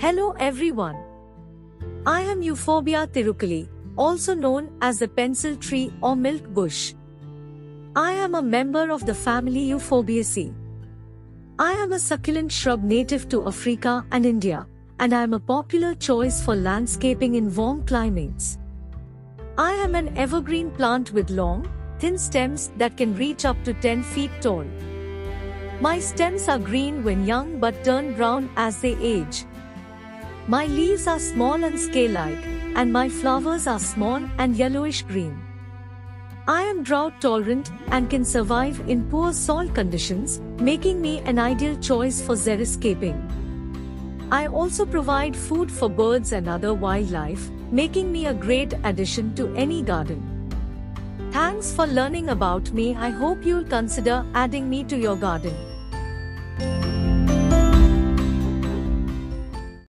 Hello everyone. I am Euphorbia tirucalli, also known as the pencil tree or milk bush. I am a member of the family Euphorbiaceae. I am a succulent shrub native to Africa and India, and I am a popular choice for landscaping in warm climates. I am an evergreen plant with long, thin stems that can reach up to 10 feet tall. My stems are green when young but turn brown as they age. My leaves are small and scale-like, and my flowers are small and yellowish green. I am drought tolerant and can survive in poor soil conditions, making me an ideal choice for xeriscaping. I also provide food for birds and other wildlife, making me a great addition to any garden. Thanks for learning about me. I hope you'll consider adding me to your garden.